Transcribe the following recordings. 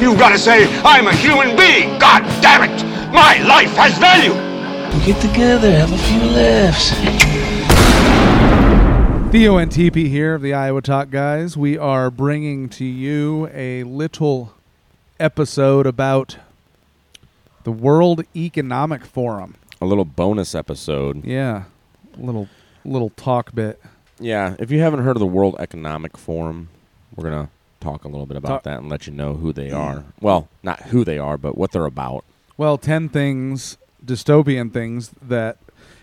You've got to say, I'm a human being. God damn it. My life has value. We get together, have a few laughs. Theo and TP here of the Iowa Talk Guys. We are bringing to you a little episode about the World Economic Forum. A little bonus episode. Yeah, A little little talk bit. Yeah, if you haven't heard of the World Economic Forum, we're gonna talk a little bit about Talk- that and let you know who they are. Well, not who they are, but what they're about. Well, 10 things, dystopian things that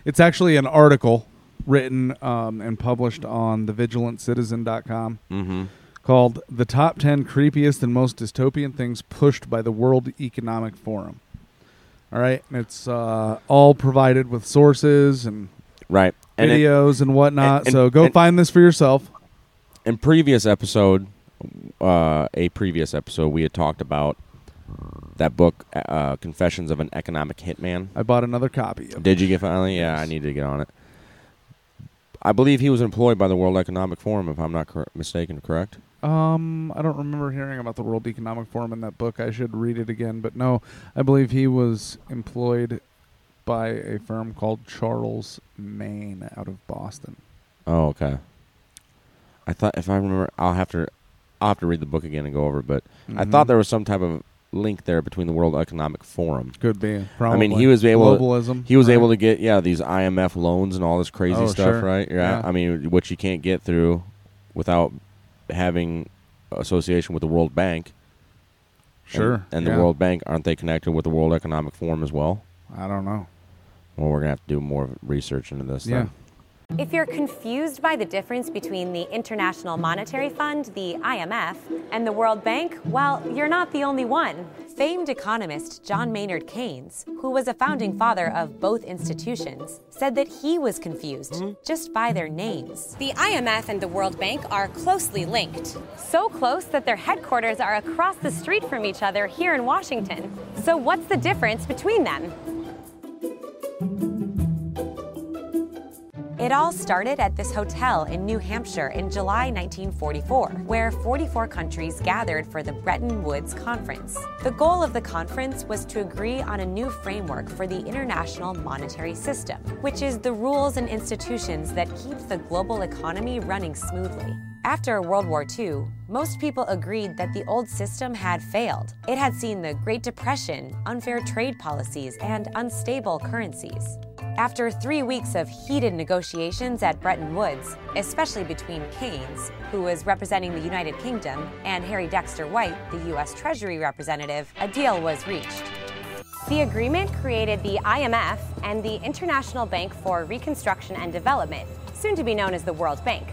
it's actually an article written um, and published on thevigilantcitizen.com Mm-hmm. called The Top 10 Creepiest and Most Dystopian Things Pushed by the World Economic Forum. All right. And it's uh, all provided with sources and Right. And it- videos and whatnot. and- so go and- find this for yourself. in previous episode, uh, a previous episode, we had talked about that book, uh, Confessions of an Economic Hitman. I bought another copy of Did you get finally? Yeah, I need to get on it. I believe he was employed by the World Economic Forum, if I'm not cor- mistaken. Correct? Um, I don't remember hearing about the World Economic Forum in that book. I should read it again, but no, I believe he was employed by a firm called Charles Main out of Boston. Oh, okay. I thought if I remember, I'll have to, I'll have to read the book again and go over. it, But I Mhm. thought there was some type of link there between the World Economic Forum. Could be. Probably. I mean, he was able. globalism. He was right? able to get yeah these IMF loans and all this crazy Oh, stuff, sure. right? Yeah. Yeah. I mean, which you can't get through without having association with the World Bank. And- Sure. And, yeah. the World Bank aren't they connected with the World Economic Forum as well? I don't know. Well, we're gonna have to do more research into this. Yeah. Then. If you're confused by the difference between the International Monetary Fund, the IMF, and the World Bank, well, you're not the only one. Famed economist John Maynard Keynes, who was a founding father of both institutions, said that he was confused hmm? just by their names. The IMF and the World Bank are closely linked. So close that their headquarters are across the street from each other here in Washington. So, what's the difference between them? It all started at this hotel in New Hampshire in July 1944, where 44 countries gathered for the Bretton Woods Conference. The goal of the conference was to agree on a new framework for the international monetary system, which is the rules and institutions that keep the global economy running smoothly. After World War II, most people agreed that the old system had failed. It had seen the Great Depression, unfair trade policies, and unstable currencies. After three weeks of heated negotiations at Bretton Woods, especially between Keynes, who was representing the United Kingdom, and Harry Dexter White, the U.S. Treasury representative, a deal was reached. The agreement created the IMF and the International Bank for Reconstruction and Development, soon to be known as the World Bank.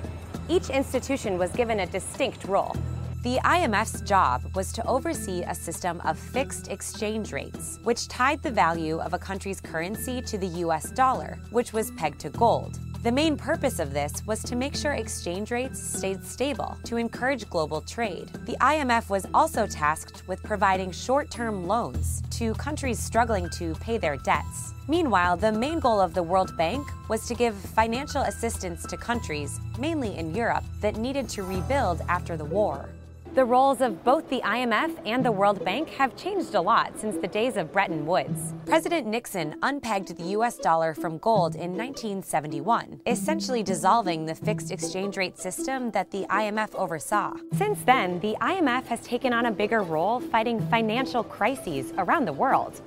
Each institution was given a distinct role. The IMF's job was to oversee a system of fixed exchange rates, which tied the value of a country's currency to the US dollar, which was pegged to gold. The main purpose of this was to make sure exchange rates stayed stable to encourage global trade. The IMF was also tasked with providing short term loans to countries struggling to pay their debts. Meanwhile, the main goal of the World Bank was to give financial assistance to countries, mainly in Europe, that needed to rebuild after the war. The roles of both the IMF and the World Bank have changed a lot since the days of Bretton Woods. President Nixon unpegged the US dollar from gold in 1971, essentially dissolving the fixed exchange rate system that the IMF oversaw. Since then, the IMF has taken on a bigger role fighting financial crises around the world.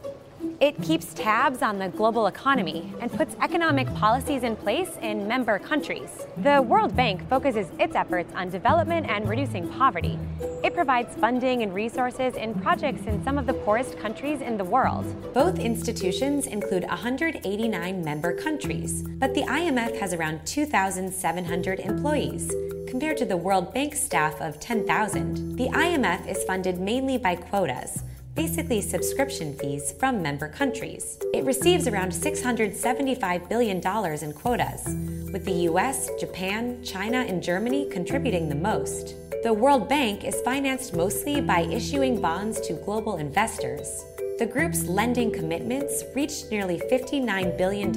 It keeps tabs on the global economy and puts economic policies in place in member countries. The World Bank focuses its efforts on development and reducing poverty. It provides funding and resources in projects in some of the poorest countries in the world. Both institutions include 189 member countries, but the IMF has around 2,700 employees, compared to the World Bank staff of 10,000. The IMF is funded mainly by quotas basically subscription fees from member countries. It receives around $675 billion in quotas, with the US, Japan, China, and Germany contributing the most. The World Bank is financed mostly by issuing bonds to global investors. The group's lending commitments reached nearly $59 billion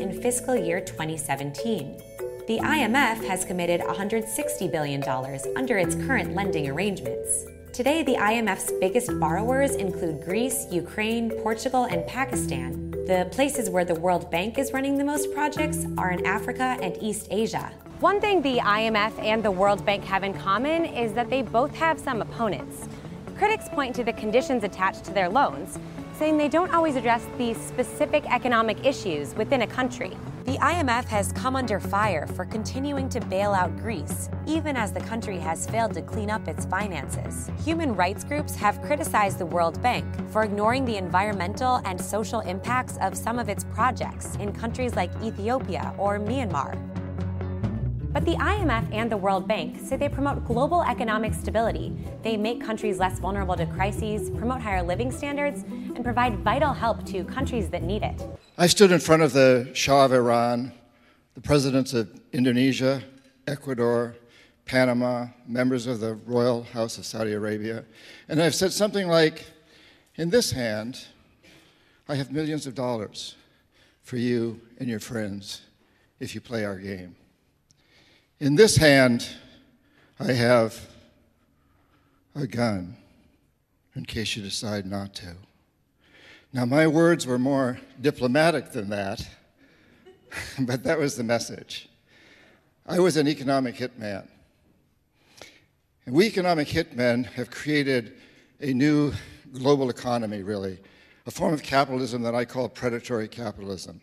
in fiscal year 2017. The IMF has committed $160 billion under its current lending arrangements. Today, the IMF's biggest borrowers include Greece, Ukraine, Portugal, and Pakistan. The places where the World Bank is running the most projects are in Africa and East Asia. One thing the IMF and the World Bank have in common is that they both have some opponents. Critics point to the conditions attached to their loans, saying they don't always address the specific economic issues within a country. The IMF has come under fire for continuing to bail out Greece, even as the country has failed to clean up its finances. Human rights groups have criticized the World Bank for ignoring the environmental and social impacts of some of its projects in countries like Ethiopia or Myanmar. But the IMF and the World Bank say they promote global economic stability. They make countries less vulnerable to crises, promote higher living standards, and provide vital help to countries that need it. I stood in front of the Shah of Iran, the presidents of Indonesia, Ecuador, Panama, members of the Royal House of Saudi Arabia, and I've said something like, In this hand, I have millions of dollars for you and your friends if you play our game. In this hand, I have a gun in case you decide not to. Now, my words were more diplomatic than that, but that was the message. I was an economic hitman. And we economic hitmen have created a new global economy, really, a form of capitalism that I call predatory capitalism.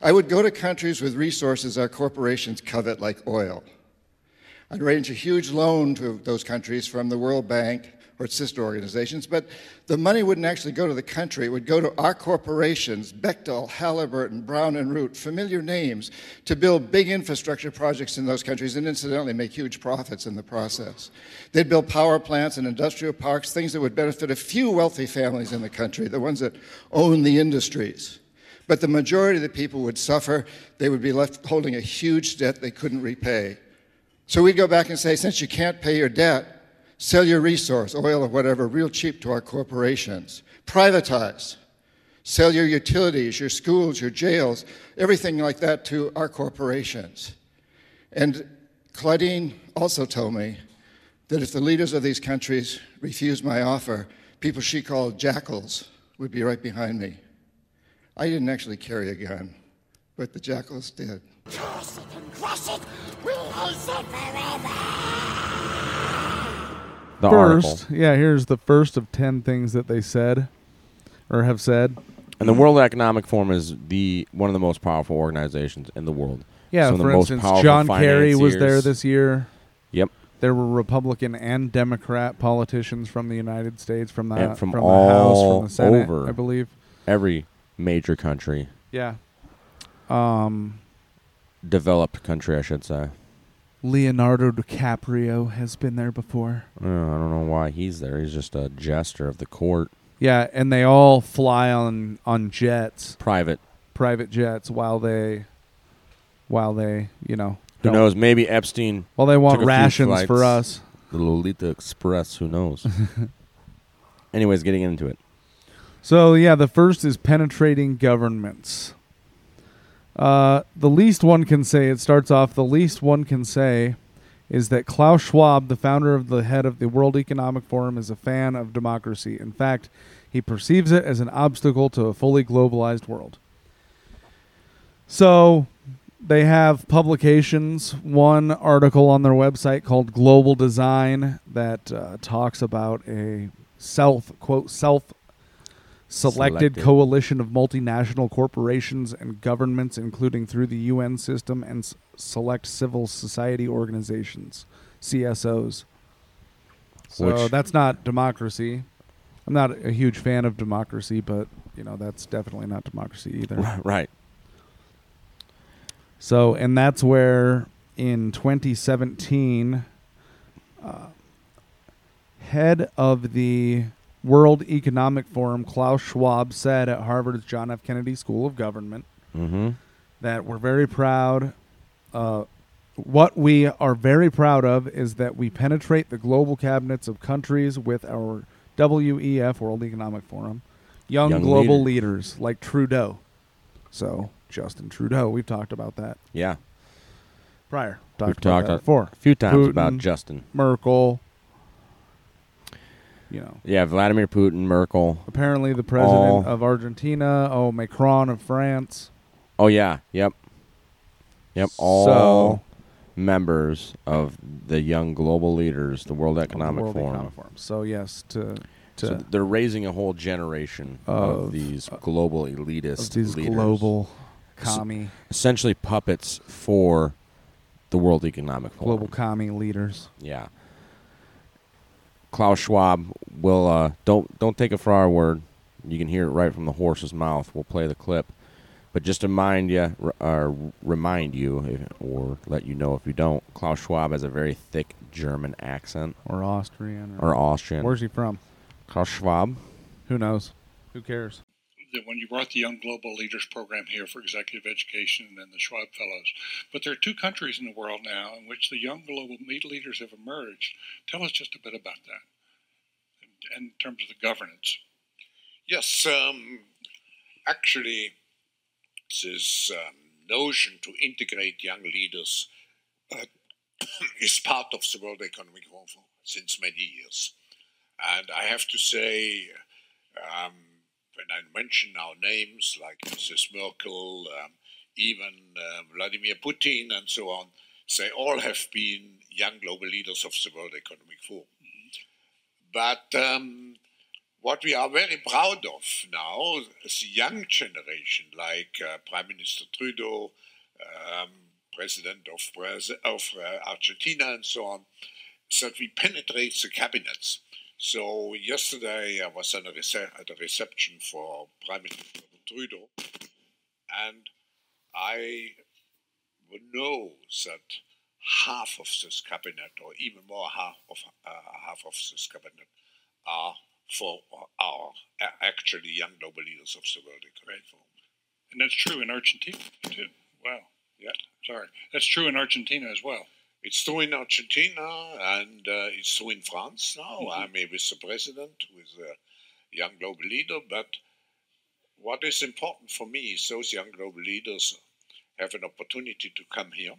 I would go to countries with resources our corporations covet, like oil. I'd arrange a huge loan to those countries from the World Bank or its sister organizations, but the money wouldn't actually go to the country. It would go to our corporations, Bechtel, Halliburton, Brown and Root, familiar names, to build big infrastructure projects in those countries and incidentally make huge profits in the process. They'd build power plants and industrial parks, things that would benefit a few wealthy families in the country, the ones that own the industries. But the majority of the people would suffer. They would be left holding a huge debt they couldn't repay. So we'd go back and say, since you can't pay your debt, Sell your resource, oil or whatever, real cheap to our corporations. Privatize. Sell your utilities, your schools, your jails, everything like that to our corporations. And Claudine also told me that if the leaders of these countries refused my offer, people she called jackals would be right behind me. I didn't actually carry a gun, but the jackals did. Curse it and crush it, we hate it forever! The first, article. yeah, here's the first of 10 things that they said or have said. And the World Economic Forum is the one of the most powerful organizations in the world. Yeah, Some for the most instance, John Kerry was there this year. Yep. There were Republican and Democrat politicians from the United States, from the And from the House, from the Senate, over. I believe. Every major country, Yeah. Um, developed country, I should say. Leonardo DiCaprio has been there before. Uh, I don't know why he's there. He's just a jester of the court. Yeah, and they all fly on on jets, Private. private jets, while they, while they, you know, Who knows? Maybe Epstein. Well, they want took a few rations for us. The Lolita Express. Who knows? Anyways, getting into it. So yeah, the first is penetrating governments. Uh, the least one can say it starts off. The least one can say is that Klaus Schwab, the founder of the head of the World Economic Forum, is a fan of democracy. In fact, he perceives it as an obstacle to a fully globalized world. So they have publications. One article on their website called Global Design that uh, talks about a self quote self selected, Selected. coalition of multinational corporations and governments, including through the UN system and s- select civil society organizations, CSOs. So Which- that's not democracy. I'm not a huge fan of democracy, but you know that's definitely not democracy either. right. So, and that's where in 2017, uh, head of the World Economic Forum, Klaus Schwab, said at Harvard's John F. Kennedy School of Government Mm-hmm. that we're very proud. Uh, what we are very proud of is that we penetrate the global cabinets of countries with our WEF, World Economic Forum, young, Young global leader. leaders like Trudeau. So, Justin Trudeau, we've talked about that Yeah. prior. We've Talked about talked before. a few times about Justin. Merkel. You know, Yeah, Vladimir Putin, Merkel. apparently the president All- of Argentina. Oh, Macron of France. Oh yeah, yep, yep. All So- members of the young global leaders, the World of the Economic World Forum. Economic Forum. So yes, to to So they're raising a whole generation of, Of- these global elitist of these leaders, global commie essentially puppets for the World Economic Forum. global commie leaders. Yeah. Klaus Schwab will uh, don't don't take it for our word. You can hear it right from the horse's mouth. We'll play the clip, but just to mind you, r- uh, remind you, if- or let you know if you don't. Klaus Schwab has a very thick German accent or Austrian or Austrian. Where's he from? Klaus Schwab? Who knows? Who cares? When you brought the Young Global Leaders Program here for executive education and the Schwab Fellows. But there are two countries in the world now in which the young global leaders have emerged. Tell us just a bit about that in, in terms of the governance. Yes, um, actually, this um, notion to integrate young leaders uh, is part of the World Economic Forum since many years. And I have to say, um, when I mention our names like Mrs. Merkel, um, even uh, Vladimir Putin, and so on, they all have been young global leaders of the World Economic Forum. But um, what we are very proud of now is the young generation, like uh, Prime Minister Trudeau, um, President of, of uh, Argentina, and so on, that we penetrate the cabinets. So yesterday I was at a, rece- at a reception for Prime Minister Trudeau, and I know that half of this cabinet, or even more half of uh, half of this cabinet, are for are actually young global leaders of the World Economic Forum. And that's true in Argentina, too. Wow. Yeah. Sorry. That's true in Argentina as well. It's true in Argentina and uh, it's true in France now. I'm here with the president, with a young global leader. But what is important for me is those young global leaders have an opportunity to come here.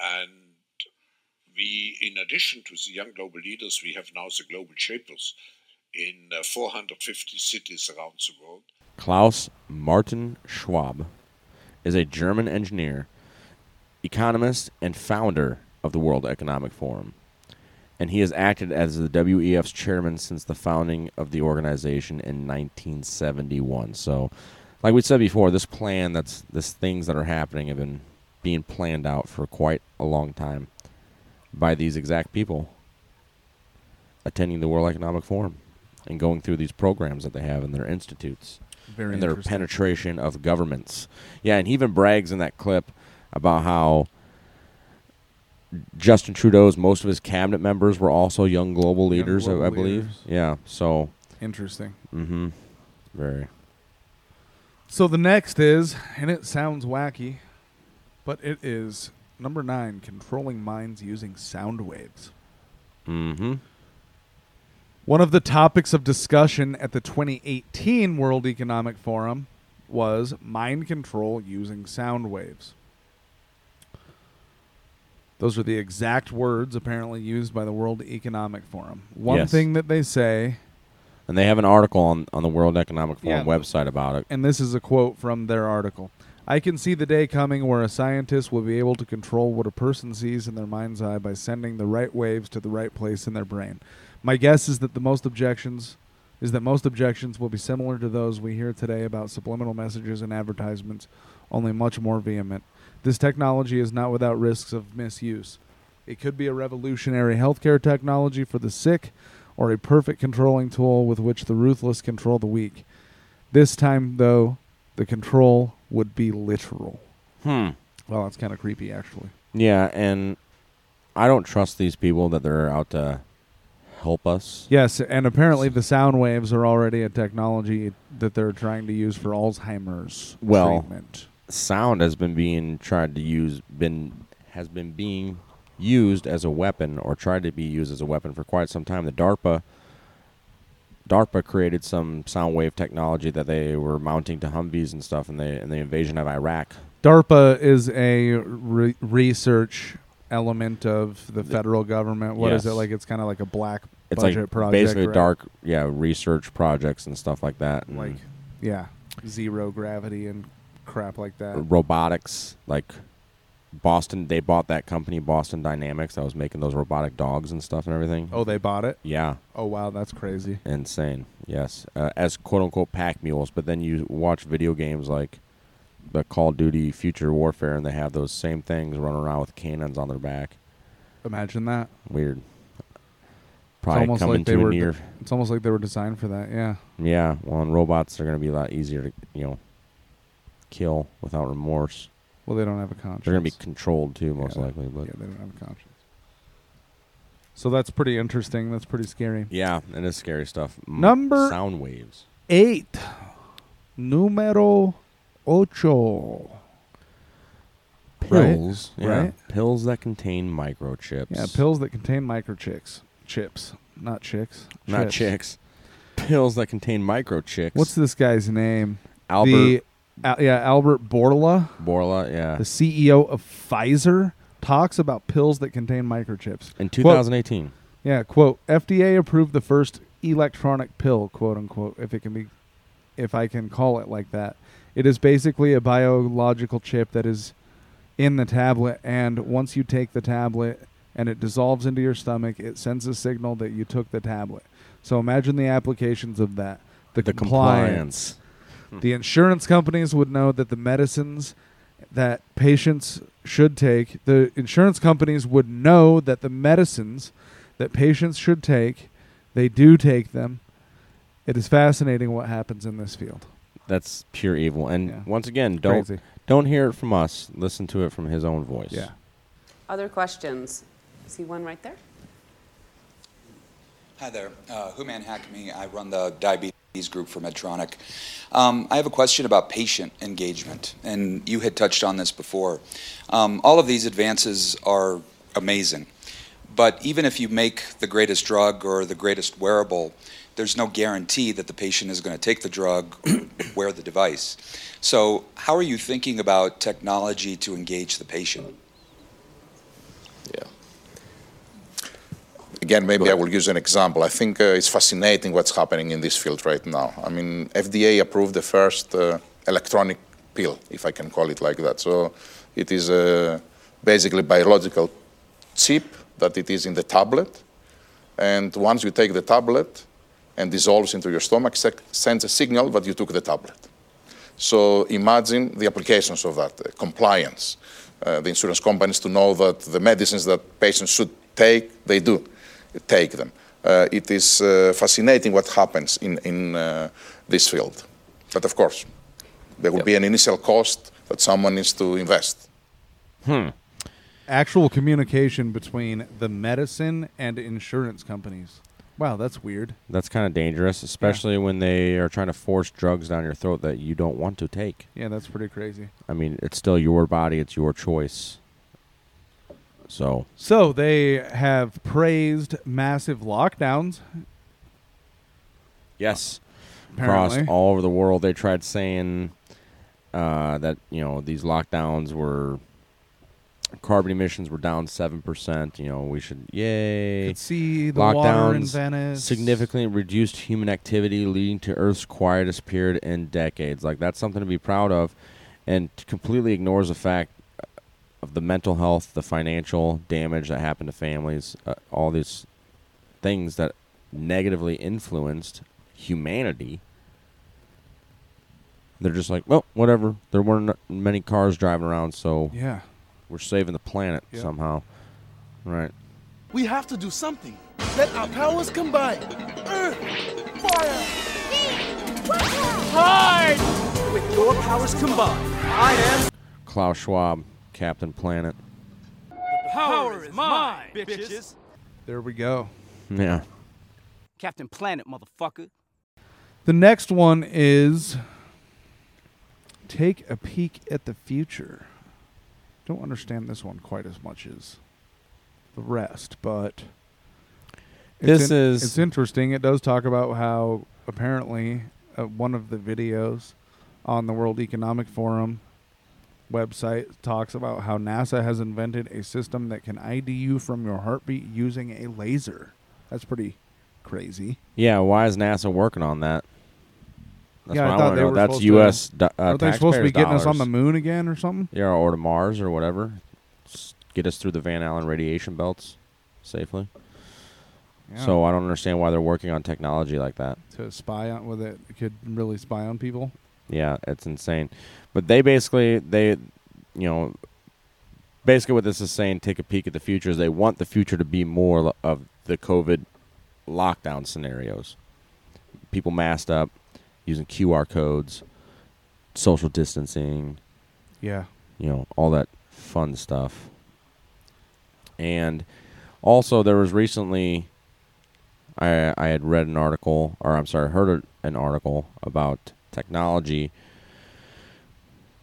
And we, in addition to the young global leaders, we have now the global shapers in uh, 450 cities around the world. Klaus Martin Schwab is a German engineer, economist, and founder of the World Economic Forum. And he has acted as the WEF's chairman since the founding of the organization in 1971. So, like we said before, this plan that's this things that are happening have been being planned out for quite a long time by these exact people attending the World Economic Forum and going through these programs that they have in their institutes Very and their penetration of governments. Yeah, and he even brags in that clip about how Justin Trudeau's most of his cabinet members were also young global leaders, I- global I believe. leaders. Yeah, so Interesting. mm-hmm. Very. So the next is, and it sounds wacky, but it is number nine: controlling minds using sound waves. Mm-hmm. One of the topics of discussion at the 2018 World Economic Forum was mind control using sound waves. Those are the exact words apparently used by the World Economic Forum. One Yes. thing that they say, And they have an article on, on the World Economic Forum Yeah. website about it. and this is a quote from their article I can see the day coming where a scientist will be able to control what a person sees in their mind's eye by sending the right waves to the right place in their brain. My guess is that the most objections is that most objections will be similar to those we hear today about subliminal messages and advertisements, only much more vehement. This technology is not without risks of misuse. It could be a revolutionary healthcare technology for the sick or a perfect controlling tool with which the ruthless control the weak. This time, though, the control would be literal. Hmm. Well, that's kind of creepy, actually. Yeah, and I don't trust these people that they're out to help us. Yes, and apparently the sound waves are already a technology that they're trying to use for Alzheimer's Well, treatment. Sound has been being tried to use been has been being used as a weapon or tried to be used as a weapon for quite some time. The DARPA DARPA created some sound wave technology that they were mounting to Humvees and stuff in the in the invasion of Iraq. DARPA is a re- research element of the federal government. What is Yes. it like? It's kind of like a black It's budget like project. basically right? dark, yeah, research projects and stuff like that. like yeah, zero gravity and crap like that. robotics, like Boston. They bought that company, Boston Dynamics, that was making those robotic dogs and stuff and everything. Oh, they bought it. Yeah. Oh wow, that's crazy. Insane. Yes, uh, as quote unquote pack mules. But then you watch video games like the Call of Duty Future Warfare, and they have those same things running around with cannons on their back. Imagine that. Weird. It's Probably almost coming like they to were. a near. It's almost like they were designed for that. Yeah. Yeah. Well, and robots they're going to be a lot easier to you know kill without remorse. Well, they don't have a conscience. They're going to be controlled too, most Yeah. likely. But Yeah, they don't have a conscience. So that's pretty interesting. That's pretty scary. Yeah, and it is scary stuff. Number sound waves. Eight. Numero ocho. Pills, Right? yeah. Right? Pills that contain microchips. Yeah, pills that contain microchips. Chips. Not chicks. not Chips. chicks. Pills that contain microchips. What's this guy's name? Albert The, Al- yeah, Albert Bourla, Bourla? Yeah, the CEO of Pfizer, talks about pills that contain microchips. in Quote- 2018. Yeah, quote, FDA approved the first electronic pill, quote unquote, if it can be if I can call it like that. It is basically a biological chip that is in the tablet and once you take the tablet and it dissolves into your stomach, it sends a signal that you took the tablet. So imagine the applications of that. The, The compliance. Compliance. The insurance companies would know that the medicines that patients should take, the insurance companies would know that the medicines that patients should take, they do take them. It is fascinating what happens in this field. That's pure evil. And Yeah. once again, don't Crazy. don't hear it from us. Listen to it from his own voice. Yeah. Other questions? See one right there? Hi there, uh, Human Hackme. I run the diabetes group for Medtronic. Um, I have a question about patient engagement, and you had touched on this before. Um, all of these advances are amazing, but even if you make the greatest drug or the greatest wearable, there's no guarantee that the patient is going to take the drug, wear the device. So, how are you thinking about technology to engage the patient? Again, maybe I will use an example. I think uh, it's fascinating what's happening in this field right now. I mean, FDA approved the first uh, electronic pill, if I can call it like that. So it is uh, basically biological chip that it is in the tablet. And once you take the tablet and dissolves into your stomach, sec- sends a signal that you took the tablet. So imagine the applications of that, uh, compliance. Uh, the insurance companies to know that the medicines that patients should take, they do take them. Uh, it is uh, fascinating what happens in, in uh, this field. But of course, there will be an initial cost that someone needs to invest. Hmm. Actual communication between the medicine and insurance companies. Wow, that's weird. That's kind of dangerous, especially when they are trying to force drugs down your throat that you don't want to take. Yeah, that's pretty crazy. I mean, it's still your body, it's your choice. So, So they have praised massive lockdowns. yes, across all over the world, they tried saying uh, that you know these lockdowns were carbon emissions were down seven percent. You know, we should yay. Could see the water in Venice. significantly reduced human activity, leading to Earth's quietest period in decades. Like that's something to be proud of, and completely ignores the fact of the mental health, the financial damage that happened to families, uh, all these things that negatively influenced humanity. They're just like, well, whatever. There weren't many cars driving around, so Yeah. we're saving the planet Yep. somehow. Right. We have to do something. Let our powers combine. Earth, fire, Hide! With your powers combined, I am. Klaus Schwab, Captain Planet. The Power is mine, bitches. There we go. Yeah. Captain Planet, motherfucker. The next one is take a peek at the future. Don't understand this one quite as much as the rest, but it's This is- it's interesting. It does talk about how apparently uh, one of the videos on the World Economic Forum website talks about how NASA has invented a system that can ID you from your heartbeat using a laser. That's pretty crazy. Yeah, why is NASA working on that? That's Yeah, I what I, thought want they to know. were That's supposed to- U.S. do- uh, Aren't they supposed to be getting us on the moon again or something? Yeah, or to Mars or whatever. Get us through the Van Allen radiation belts safely. Yeah. So I don't understand why they're working on technology like that. to spy on with it, it could really spy on people. Yeah, it's insane. But they basically they you know basically what this is saying take a peek at the future is they want the future to be more of the COVID lockdown scenarios. People masked up using QR codes, social distancing, Yeah. you know, all that fun stuff. And also there was recently I I had read an article or I'm sorry, heard an article about technology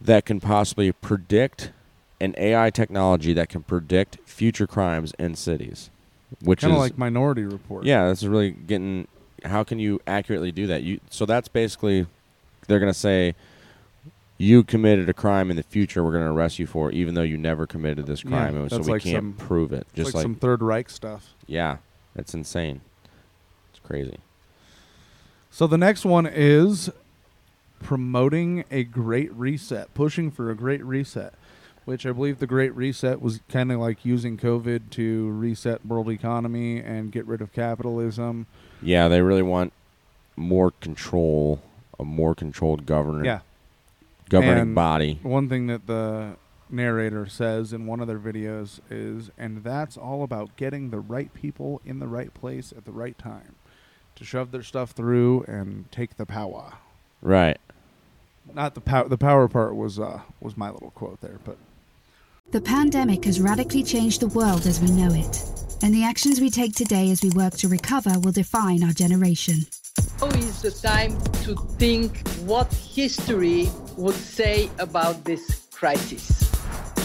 that can possibly predict an AI technology that can predict future crimes in cities. Which Kind is of like Minority Report. yeah, this is really getting. How can you accurately do that? You so that's basically they're gonna say you committed a crime in the future. We're gonna arrest you for, it, even though you never committed this Yeah, crime, and so we like can't some- prove it. Just like some Third Reich stuff. Yeah, it's insane. It's crazy. So the next one is promoting a great reset, pushing for a great reset, which I believe the great reset was kind of like using COVID to reset world economy and get rid of capitalism. Yeah, they really want more control, a more controlled governor. Yeah. governing And body. One thing that the narrator says in one of their videos is, and that's all about getting the right people in the right place at the right time to shove their stuff through and take the power. Right. Not the power. The power part was uh, was my little quote there, but The pandemic has radically changed the world as we know it, and the actions we take today as we work to recover will define our generation. Now is the time to think what history would say about this crisis.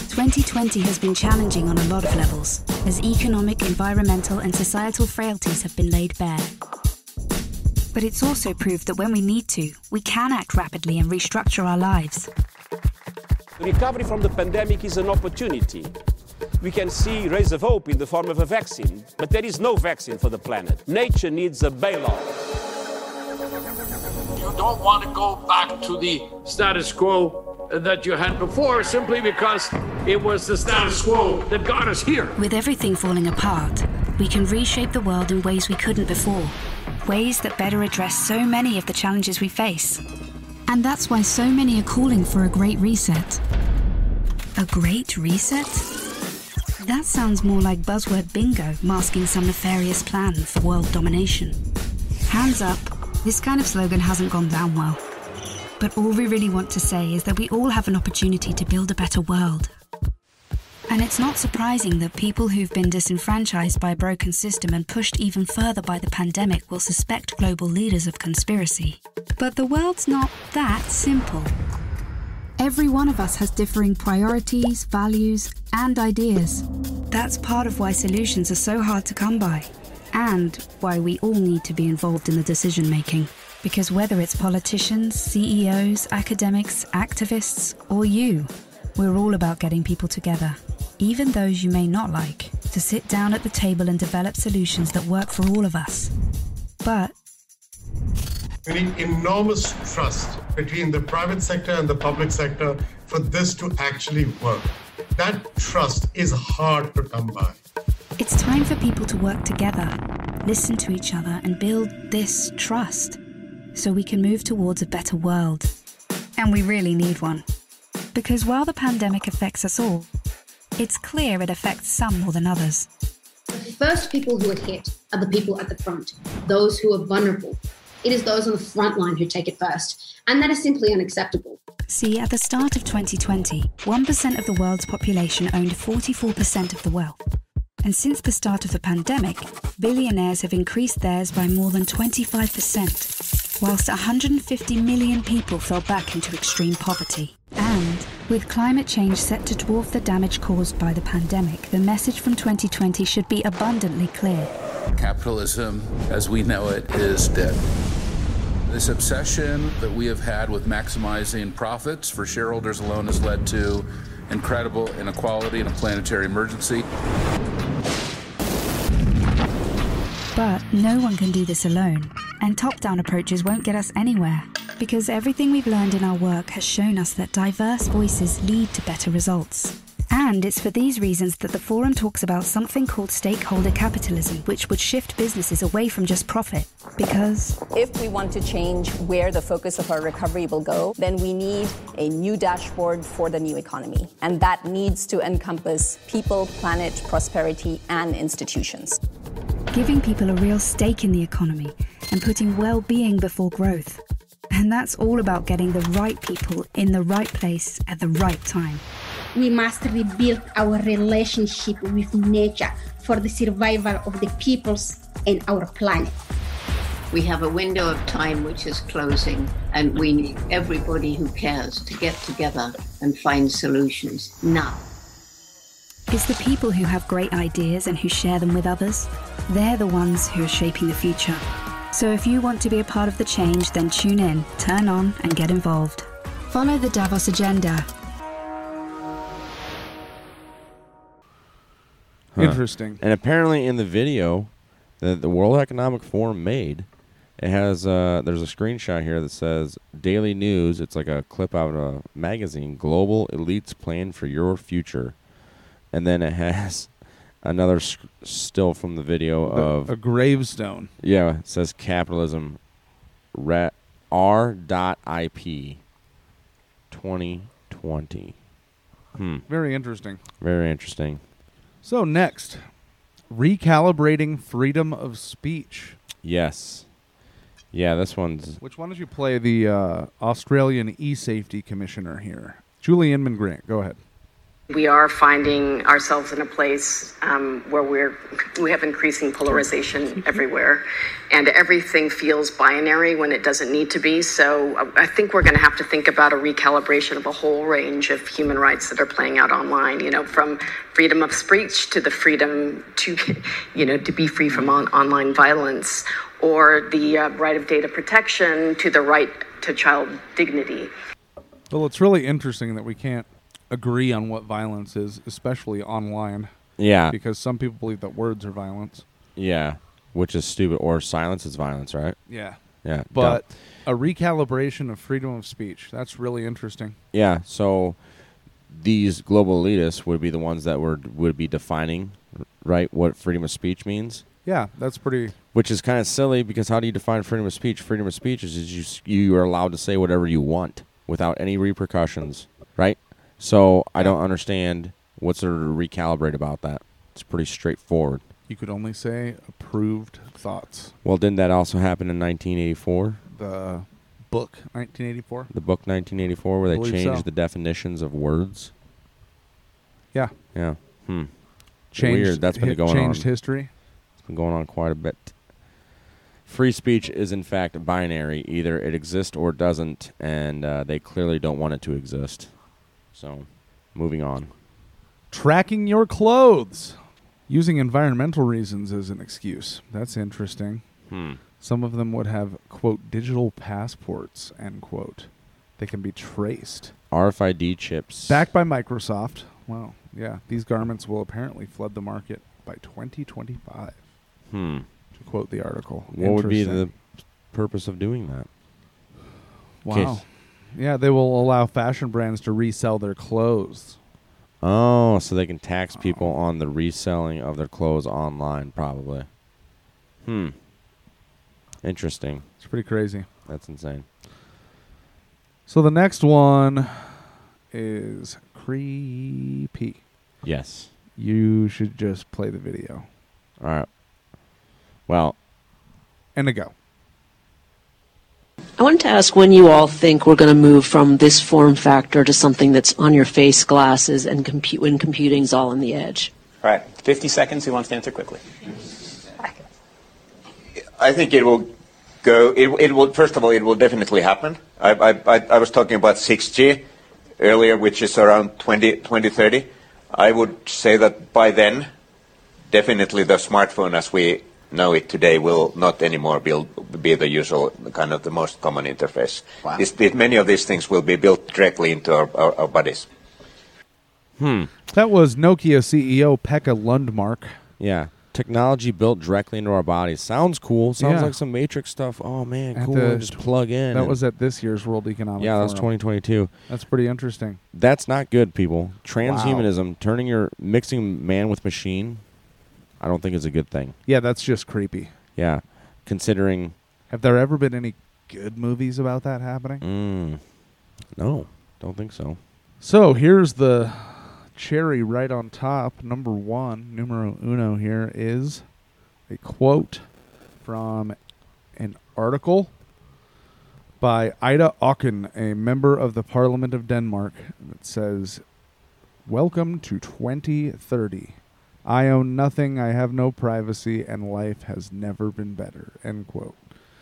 2020 has been challenging on a lot of levels, as economic, environmental, and societal frailties have been laid bare. But it's also proved that when we need to, we can act rapidly and restructure our lives. Recovery from the pandemic is an opportunity. We can see rays of hope in the form of a vaccine, but there is no vaccine for the planet. Nature needs a bailout. You don't want to go back to the status quo that you had before simply because it was the status quo that got us here. With everything falling apart, we can reshape the world in ways we couldn't before. Ways that better address so many of the challenges we face. And that's why so many are calling for a great reset. A great reset? That sounds more like buzzword bingo masking some nefarious plan for world domination. Hands up, this kind of slogan hasn't gone down well. But all we really want to say is that we all have an opportunity to build a better world. And it's not surprising that people who've been disenfranchised by a broken system and pushed even further by the pandemic will suspect global leaders of conspiracy. But the world's not that simple. Every one of us has differing priorities, values, and ideas. That's part of why solutions are so hard to come by, and why we all need to be involved in the decision making. Because whether it's politicians, CEOs, academics, activists, or you, we're all about getting people together, even those you may not like, to sit down at the table and develop solutions that work for all of us. But We need enormous trust between the private sector and the public sector for this to actually work. That trust is hard to come by. It's time for people to work together, listen to each other, and build this trust. so we can move towards a better world. And we really need one. Because while the pandemic affects us all, it's clear it affects some more than others. The first people who are hit are the people at the front, those who are vulnerable. It is those on the front line who take it first, and that is simply unacceptable. See, at the start of 2020, 1% of the world's population owned 44% of the wealth. And since the start of the pandemic, billionaires have increased theirs by more than 25%, whilst 150 million people fell back into extreme poverty. And with climate change set to dwarf the damage caused by the pandemic, the message from 2020 should be abundantly clear. Capitalism, as we know it, is dead. This obsession that we have had with maximizing profits for shareholders alone has led to incredible inequality and a planetary emergency. But no one can do this alone, and top down approaches won't get us anywhere, because everything we've learned in our work has shown us that diverse voices lead to better results. And it's for these reasons that the forum talks about something called stakeholder capitalism, which would shift businesses away from just profit. Because If we want to change where the focus of our recovery will go, then we need a new dashboard for the new economy. And that needs to encompass people, planet, prosperity, and institutions. Giving people a real stake in the economy and putting well being before growth. And that's all about getting the right people in the right place at the right time. We must rebuild our relationship with nature for the survival of the peoples and our planet. We have a window of time which is closing, and we need everybody who cares to get together and find solutions now. It's the people who have great ideas and who share them with others. They're the ones who are shaping the future. So if you want to be a part of the change, then tune in, turn on, and get involved. Follow the Davos agenda. Huh. Interesting. And apparently, in the video that the World Economic Forum made, it has uh, there's a screenshot here that says Daily News. It's like a clip out of a magazine. Global elites plan for your future, and then it has another sc- still from the video of a gravestone. Yeah, it says capitalism. Ra- R. Dot IP. Twenty twenty. Hmm. Very interesting. Very interesting. So next, recalibrating freedom of speech. Yes. Yeah, this one's Which one did you play the uh, Australian e-safety commissioner here? Julie Inman Grant. Go ahead. We are finding ourselves in a place um, where we're we have increasing polarization everywhere, and everything feels binary when it doesn't need to be. So uh, I think we're going to have to think about a recalibration of a whole range of human rights that are playing out online. You know, from freedom of speech to the freedom to, you know, to be free from on- online violence, or the uh, right of data protection to the right to child dignity. Well, it's really interesting that we can't agree on what violence is, especially online. Yeah. Because some people believe that words are violence. Yeah, which is stupid. Or silence is violence, right? Yeah. Yeah. But dumb. a recalibration of freedom of speech. That's really interesting. yeah. So these global elitists would be the ones that would would be defining, right, what freedom of speech means. Yeah, that's pretty. Which is kind of silly because how do you define freedom of speech? Freedom of speech is is you you are allowed to say whatever you want without any repercussions? So I don't understand what's there to recalibrate about that. It's pretty straightforward. You could only say approved thoughts. Well, didn't that also happen in 1984? The book, 1984. The book 1984, where they Believe changed so. the definitions of words. Yeah. Yeah. Hmm. Changed Weird. That's been hi- going changed on. history. It's been going on quite a bit. Free speech is in fact binary. Either it exists or it doesn't, and uh, they clearly don't want it to exist. So, moving on. Tracking your clothes using environmental reasons as an excuse. That's interesting. Hmm. Some of them would have quote digital passports end quote. They can be traced. RFID chips. Backed by Microsoft. Wow. Yeah. These garments will apparently flood the market by 2025. Hmm. To quote the article. What would be the purpose of doing that? Wow. Yeah, they will allow fashion brands to resell their clothes. Oh, so they can tax people on the reselling of their clothes online, probably. Hmm. Interesting. It's pretty crazy. That's insane. So the next one is creepy. Yes. You should just play the video. All right. Well, and a go. I wanted to ask when you all think we're going to move from this form factor to something that's on your face glasses and compute when computing's all on the edge. All right, 50 seconds. Who wants to answer quickly? I think it will go. It, it will. First of all, it will definitely happen. I, I, I, I was talking about 6G earlier, which is around 20, 2030. I would say that by then, definitely the smartphone as we know it today will not anymore be, be the usual kind of the most common interface. Wow. This, this, many of these things will be built directly into our, our, our bodies. Hmm. That was Nokia CEO Pekka Lundmark. Yeah. Technology built directly into our bodies. Sounds cool. Sounds Yeah. like some Matrix stuff. Oh man, At cool. the- just plug in. That was at this year's World Economic Yeah, that's Forum. 2022. That's pretty interesting. That's not good, people. Transhumanism, turning your mixing man with machine, I don't think is a good thing. Yeah, that's just creepy. Yeah, considering. Have there ever been any good movies about that happening? Mm, no, don't think so. So here's the cherry right on top. Number one, numero uno here is a quote from an article by Ida Auken, a member of the Parliament of Denmark, that says, Welcome to 2030. I own nothing, I have no privacy, and life has never been better. End quote.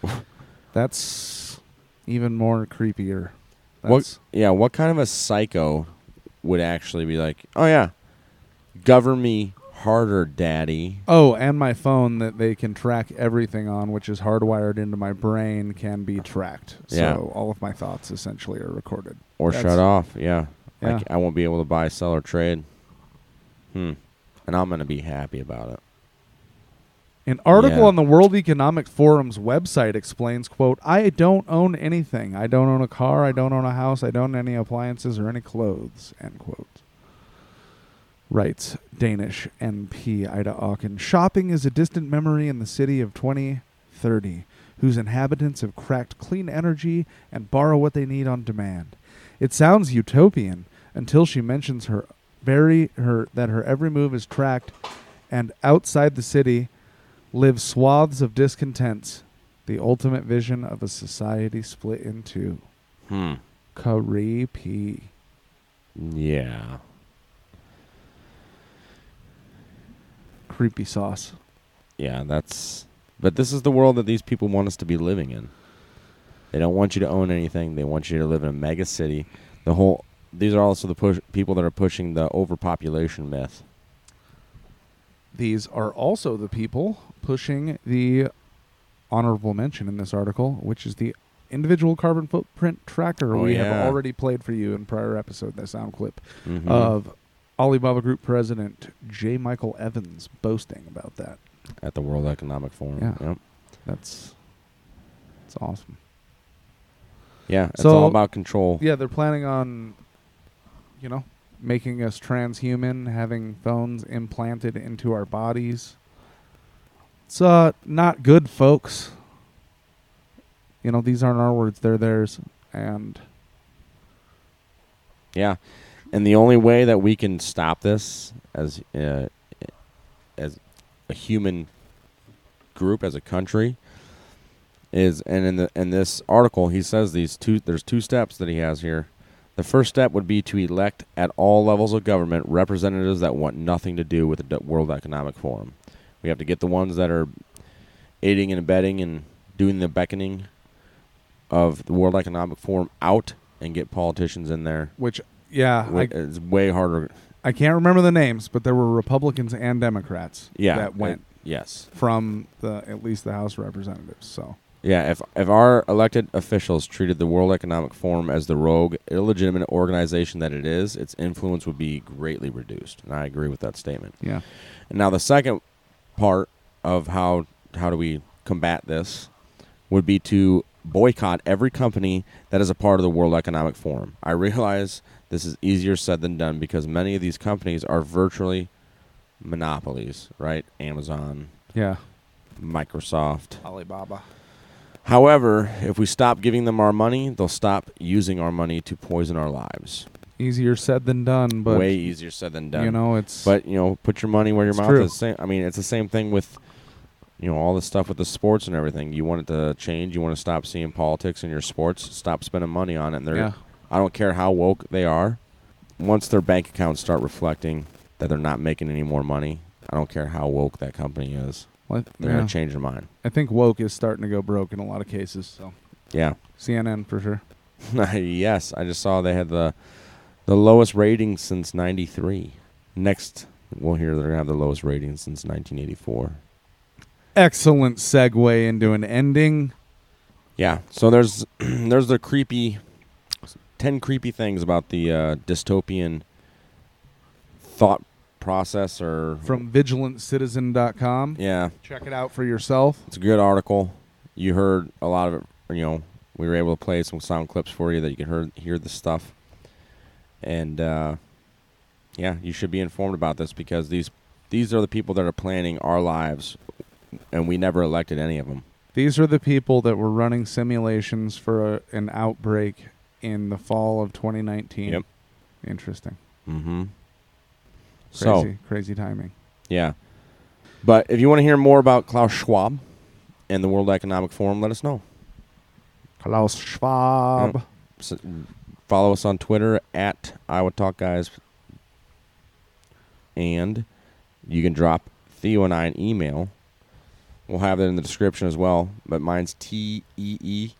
That's even more creepier. What? Yeah, what kind of a psycho would actually be like, oh yeah, govern me harder, daddy? Oh, and my phone that they can track everything on, which is hardwired into my brain, can be tracked. Yeah. So all of my thoughts essentially are recorded. Or That's- shut off. Yeah. Like I Yeah. c- I, won't be able to buy, sell, or trade. Hmm. And I'm gonna be happy about it. An article Yeah. on the World Economic Forum's website explains, quote, I don't own anything. I don't own a car, I don't own a house, I don't own any appliances or any clothes, end quote. Writes Danish MP Ida Auken. Shopping is a distant memory in the city of 2030, whose inhabitants have cracked clean energy and borrow what they need on demand. It sounds utopian until she mentions her very her that her every move is tracked and outside the city live swaths of discontents, the ultimate vision of a society split in two. Hmm. Creepy. Yeah. Creepy sauce. Yeah, that's. But this is the world that these people want us to be living in. They don't want you to own anything. They want you to live in a mega city. The whole. These are also the push people that are pushing the overpopulation myth. These are also the people pushing the honorable mention in this article, which is the individual carbon footprint tracker Oh, we yeah. have already played for you in prior episode, the sound clip Mhm. of Alibaba Group president J. Michael Evans boasting about that. At the World Economic Forum. Yeah. Yep. That's that's awesome. Yeah, it's So- all about control. Yeah, they're planning on, you know, making us transhuman, having phones implanted into our bodies. It's uh not good, folks. You know, these aren't our words; they're theirs, and Yeah, and the only way that we can stop this as uh, as a human group, as a country, is and in the in this article he says these two there's two steps that he has here. The first step would be to elect at all levels of government representatives that want nothing to do with the World Economic Forum. We have to get the ones that are aiding and abetting and doing the beckoning of the World Economic Forum out and get politicians in there. which, yeah, I, it's way harder. I can't remember the names, but there were Republicans and Democrats Yeah, that it- went yes. from the at least the House of Representatives. So Yeah, if if our elected officials treated the World Economic Forum as the rogue, illegitimate organization that it is, its influence would be greatly reduced. And I agree with that statement. Yeah. And now the second part of how how do we combat this would be to boycott every company that is a part of the World Economic Forum. I realize this is easier said than done because many of these companies are virtually monopolies, right? Amazon, Yeah. Microsoft, Alibaba. However, if we stop giving them our money, they'll stop using our money to poison our lives. Easier said than done, but way easier said than done. You know, it's but you know, put your money where your mouth true. is. Same, I mean, it's the same thing with you know all the stuff with the sports and everything. You want it to change. You want to stop seeing politics in your sports. Stop spending money on it. And they're, Yeah. I don't care how woke they are. Once their bank accounts start reflecting that they're not making any more money, I don't care how woke that company is. What? They're Yeah. gonna change their mind. I think woke is starting to go broke in a lot of cases. So Yeah. CNN for sure. yes, I just saw they had the the lowest rating since '93. Next, we'll hear they're gonna have the lowest rating since 1984. Excellent segue into an ending. Yeah. So there's there's the creepy ten creepy things about the uh, dystopian thought process or From vigilantcitizen.com. yeah. Check it out for yourself. It's a good article. You heard a lot of it. You know, we were able to play some sound clips for you that you can hear hear the stuff. And uh, yeah, you should be informed about this because these these are the people that are planning our lives, and we never elected any of them. These are the people that were running simulations for a, an outbreak in the fall of 2019. Yep. Interesting. Mm-hmm. Crazy, So crazy timing. Yeah. But if you want to hear more about Klaus Schwab and the World Economic Forum, let us know. Klaus Schwab. So, follow us on Twitter at Iowa Talk Guys. And you can drop Theo and I an email. We'll have that in the description as well. But mine's T E E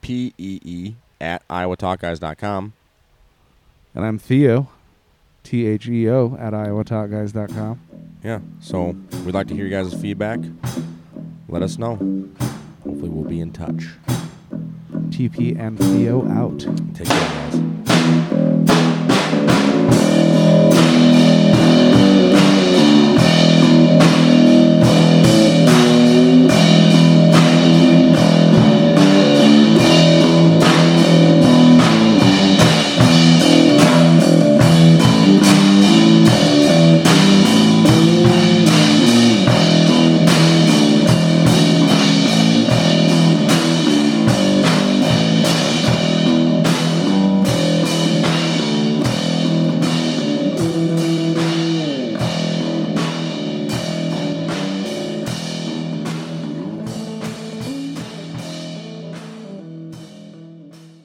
P E E at IowaTalkGuys.com. And I'm Theo, T H E O, at IowaTalkGuys.com. Yeah. So we'd like to hear you guys' feedback. Let us know. Hopefully, we'll be in touch. TP and Theo out. Take care, guys.